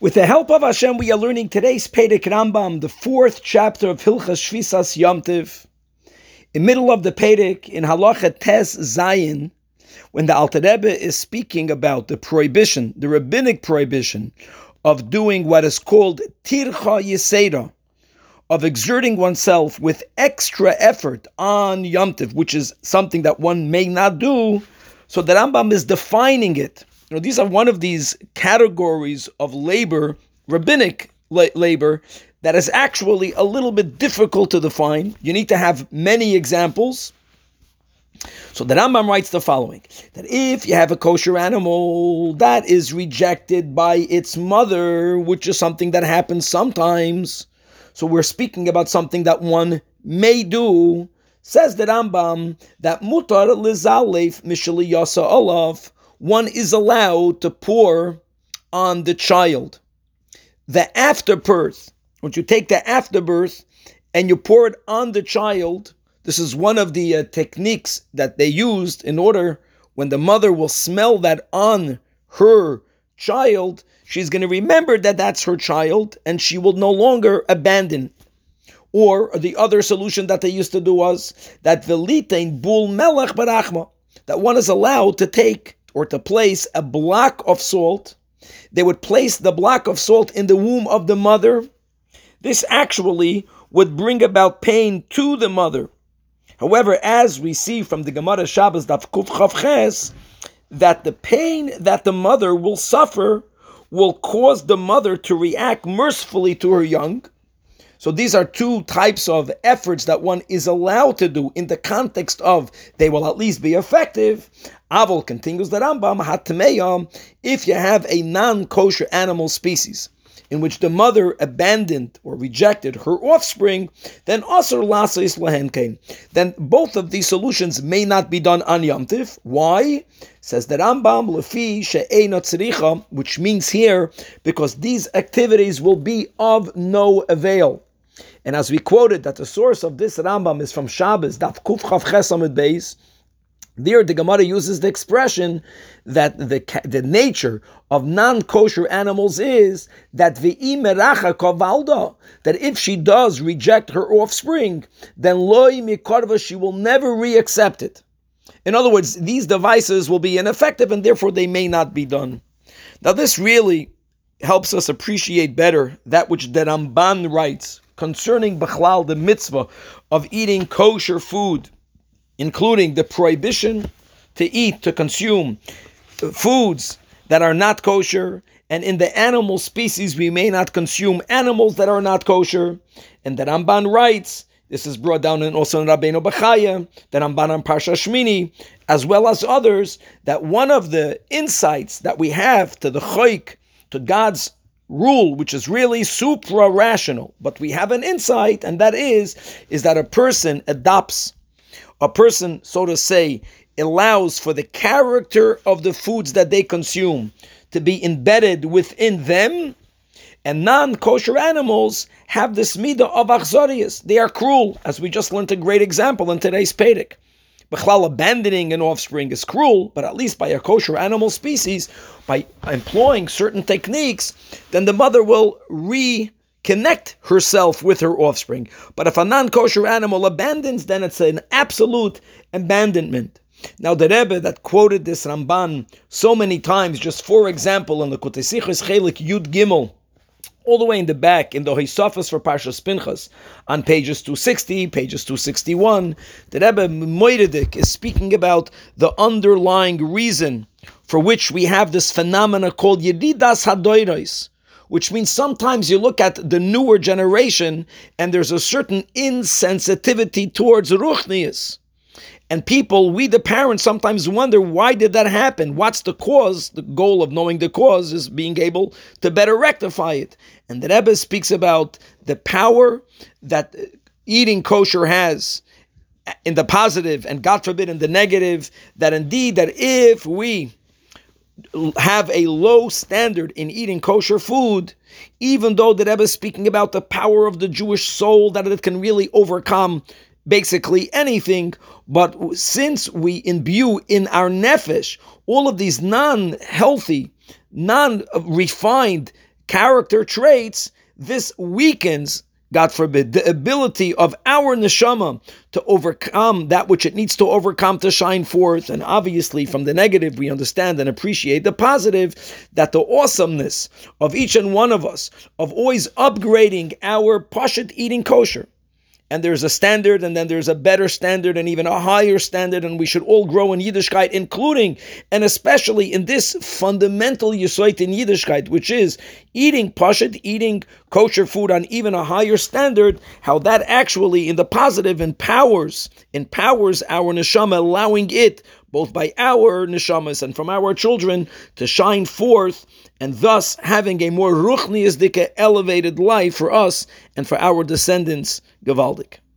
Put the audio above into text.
With the help of Hashem, we are learning today's Pedek Rambam, the fourth chapter of Hilchas Shvisas Yomtiv. In middle of the Pedek, in Halacha Tes Zayin, when the Alter Rebbe is speaking about the prohibition, the rabbinic prohibition of doing what is called Tircha Yisera, of exerting oneself with extra effort on Yomtiv, which is something that one may not do, so the Rambam is defining it you know, these are one of these categories of labor, rabbinic la- labor, that is actually a little bit difficult to define. You need to have many examples. So the Rambam writes the following: that if you have a kosher animal that is rejected by its mother, which is something that happens sometimes, so we're speaking about something that one may do. Says the Rambam that mutar lizalef mishali yasa olav one is allowed to pour on the child. The afterbirth, when you take the afterbirth and you pour it on the child, this is one of the uh, techniques that they used in order when the mother will smell that on her child, she's going to remember that that's her child and she will no longer abandon. Or the other solution that they used to do was that velitain bul melech barachma, that one is allowed to take or to place a block of salt. They would place the block of salt in the womb of the mother. This actually would bring about pain to the mother. However, as we see from the Gemara Shabbos Daf Kuf Chavches, that the pain that the mother will suffer will cause the mother to react mercifully to her young. So these are two types of efforts that one is allowed to do in the context of they will at least be effective. Avol continues the Rambam hatmeyam if you have a non-kosher animal species in which the mother abandoned or rejected her offspring, then asr lasais lahenkein. Then both of these solutions may not be done on Yom Tif. Why? Says the Rambam lefi which means here because these activities will be of no avail. And as we quoted that the source of this Rambam is from Shabbos, Daf Kuf Chav Chesamid Beis, there, the Gemara uses the expression that the, the nature of non-kosher animals is that that if she does reject her offspring, then loy mikarva, she will never re-accept it. In other words, these devices will be ineffective and therefore they may not be done. Now, this really helps us appreciate better that which the Ramban writes concerning Bechlal, the mitzvah of eating kosher food including the prohibition to eat, to consume uh, foods that are not kosher, and in the animal species we may not consume animals that are not kosher. And the Ramban writes, this is brought down in also in Rabbeinu Bechaya, the Ramban on Parsha Shmini, as well as others, that one of the insights that we have to the choik, to God's rule, which is really supra-rational, but we have an insight, and that is, is that a person adopts a person, so to say, allows for the character of the foods that they consume to be embedded within them, and non-kosher animals have this midah of achzorius. They are cruel, as we just learned a great example in today's Pedic. Bechlal abandoning an offspring is cruel, but at least by a kosher animal species, by employing certain techniques, then the mother will re connect herself with her offspring. But if a non kosher animal abandons, then it's an absolute abandonment. Now, the Rebbe that quoted this Ramban so many times, just for example, in the Kutesichus Chelik Yud Gimel, all the way in the back in the Hisofas for Parshas Pinchas, on pages 260, pages 261, the Rebbe Moiridik is speaking about the underlying reason for which we have this phenomena called Yedidas Hadoiros which means sometimes you look at the newer generation and there's a certain insensitivity towards ruchnius. And people, we the parents, sometimes wonder why did that happen? What's the cause? The goal of knowing the cause is being able to better rectify it. And the Rebbe speaks about the power that eating kosher has in the positive and God forbid in the negative, that indeed that if we have a low standard in eating kosher food, even though the Rebbe is speaking about the power of the Jewish soul, that it can really overcome basically anything. But since we imbue in our nefesh all of these non healthy, non refined character traits, this weakens God forbid, the ability of our neshama to overcome that which it needs to overcome to shine forth. And obviously, from the negative, we understand and appreciate the positive that the awesomeness of each and one of us, of always upgrading our pashut eating kosher and there's a standard, and then there's a better standard, and even a higher standard, and we should all grow in Yiddishkeit, including and especially in this fundamental yisoit in Yiddishkeit, which is eating pashut, eating kosher food on even a higher standard. How that actually, in the positive, empowers empowers our neshama, allowing it both by our neshamas and from our children to shine forth and thus having a more ruchniyazdika elevated life for us and for our descendants, Gavaldik.